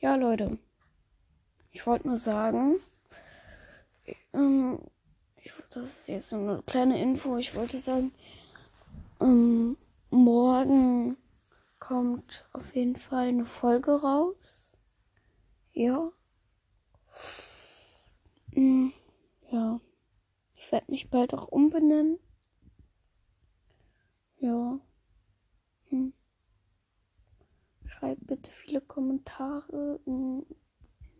Ja, Leute. Ich wollte nur sagen, ähm, ich, das ist jetzt eine kleine Info. Ich wollte sagen, ähm, morgen kommt auf jeden Fall eine Folge raus. Ja. Mm, ja. Ich werde mich bald auch umbenennen. Ja. Schreibt bitte viele Kommentare in,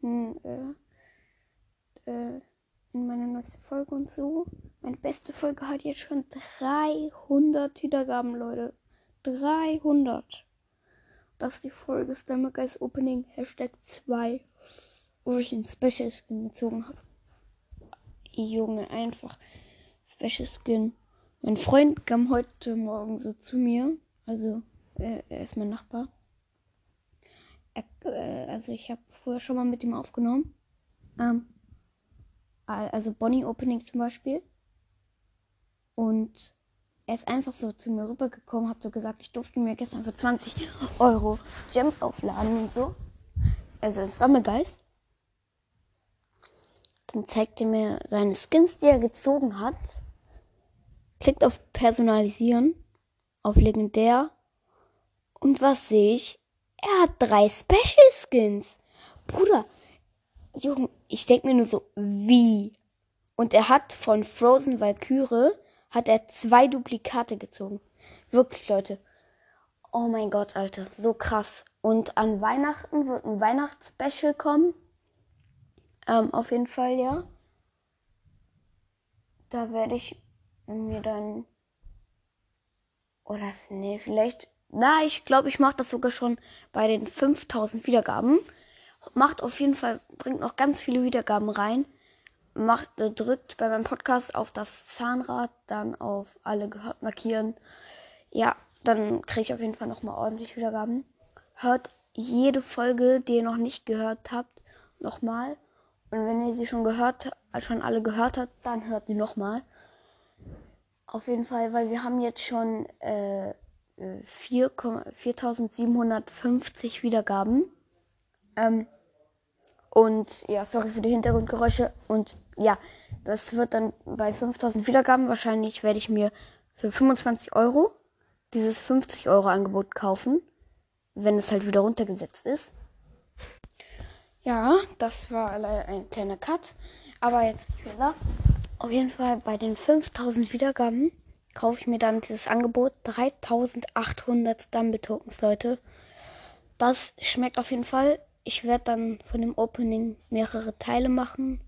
in, äh, äh, in meine neueste Folge und so. Meine beste Folge hat jetzt schon 300 Wiedergaben, Leute. 300. Das ist die Folge Stomach Guys Opening Hashtag 2, wo ich den Special Skin gezogen habe. Junge, einfach Special Skin. Mein Freund kam heute Morgen so zu mir. Also, äh, er ist mein Nachbar. Äh, also, ich habe vorher schon mal mit ihm aufgenommen. Ähm, also, Bonnie Opening zum Beispiel. Und er ist einfach so zu mir rübergekommen, hat so gesagt, ich durfte mir gestern für 20 Euro Gems aufladen und so. Also ins Sammelgeist. Dann zeigt er mir seine Skins, die er gezogen hat. Klickt auf Personalisieren, auf Legendär. Und was sehe ich? Er hat drei Special Skins. Bruder, Junge, ich denke mir nur so, wie? Und er hat von Frozen Valkyrie hat er zwei Duplikate gezogen. Wirklich, Leute. Oh mein Gott, Alter, so krass. Und an Weihnachten wird ein Weihnachtsspecial kommen. Ähm, auf jeden Fall, ja. Da werde ich mir dann. Oder, nee, vielleicht. Na, ich glaube, ich mache das sogar schon bei den 5000 Wiedergaben. Macht auf jeden Fall, bringt noch ganz viele Wiedergaben rein macht, drückt bei meinem Podcast auf das Zahnrad, dann auf alle gehört markieren. Ja, dann kriege ich auf jeden Fall nochmal ordentlich Wiedergaben. Hört jede Folge, die ihr noch nicht gehört habt, nochmal. Und wenn ihr sie schon gehört, schon alle gehört habt, dann hört sie nochmal. Auf jeden Fall, weil wir haben jetzt schon äh, 4750 Wiedergaben. Ähm, und ja, sorry für die Hintergrundgeräusche. Und ja, das wird dann bei 5000 Wiedergaben. Wahrscheinlich werde ich mir für 25 Euro dieses 50 Euro Angebot kaufen, wenn es halt wieder runtergesetzt ist. Ja, das war ein kleiner Cut. Aber jetzt wieder. Auf jeden Fall bei den 5000 Wiedergaben kaufe ich mir dann dieses Angebot 3800 Stumble Tokens, Leute. Das schmeckt auf jeden Fall ich werde dann von dem Opening mehrere Teile machen.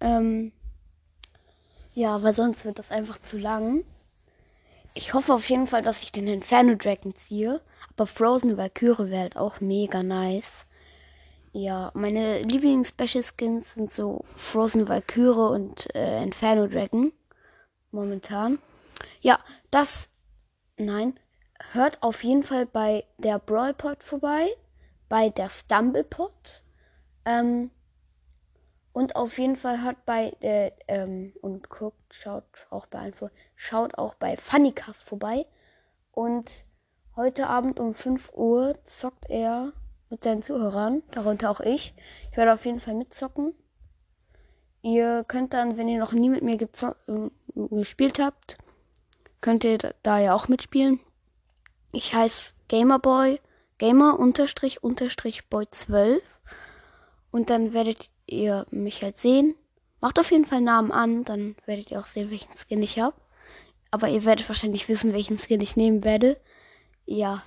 Ähm, ja, weil sonst wird das einfach zu lang. Ich hoffe auf jeden Fall, dass ich den Inferno Dragon ziehe. Aber Frozen Valkyrie wäre halt auch mega nice. Ja, meine Lieblings-Special Skins sind so Frozen Valkyrie und äh, Inferno Dragon. Momentan. Ja, das. Nein. Hört auf jeden Fall bei der Brawl Pod vorbei bei der Stumblepot. Ähm, und auf jeden Fall hört bei äh, ähm, und guckt, schaut auch bei Info, schaut auch bei Funnycast vorbei. Und heute Abend um 5 Uhr zockt er mit seinen Zuhörern, darunter auch ich. Ich werde auf jeden Fall mitzocken. Ihr könnt dann, wenn ihr noch nie mit mir äh, gespielt habt, könnt ihr da ja auch mitspielen. Ich heiße Gamerboy gamer unterstrich unterstrich boy 12 und dann werdet ihr mich halt sehen. Macht auf jeden Fall Namen an, dann werdet ihr auch sehen, welchen Skin ich habe. Aber ihr werdet wahrscheinlich wissen, welchen Skin ich nehmen werde. Ja.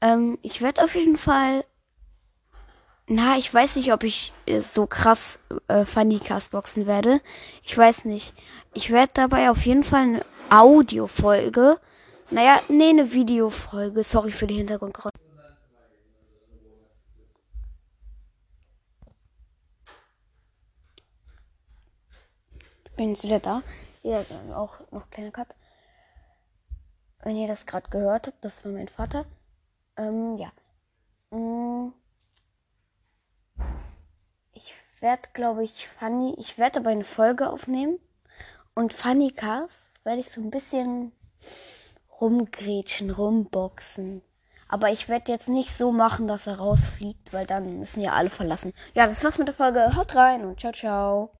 Ähm, ich werde auf jeden Fall. Na, ich weiß nicht, ob ich so krass äh, Funny Cast boxen werde. Ich weiß nicht. Ich werde dabei auf jeden Fall Audiofolge naja, nee, eine Videofolge. Sorry für die Hintergrundgeräusche. Bin jetzt wieder da. Ja, auch noch kleiner Cut. Wenn ihr das gerade gehört habt, das war mein Vater. Ähm, ja. Mm. Ich werde, glaube ich, Funny. Ich werde aber eine Folge aufnehmen. Und Funny Cast werde ich so ein bisschen rumgrätschen, rumboxen. Aber ich werde jetzt nicht so machen, dass er rausfliegt, weil dann müssen ja alle verlassen. Ja, das war's mit der Folge. Haut rein und ciao, ciao.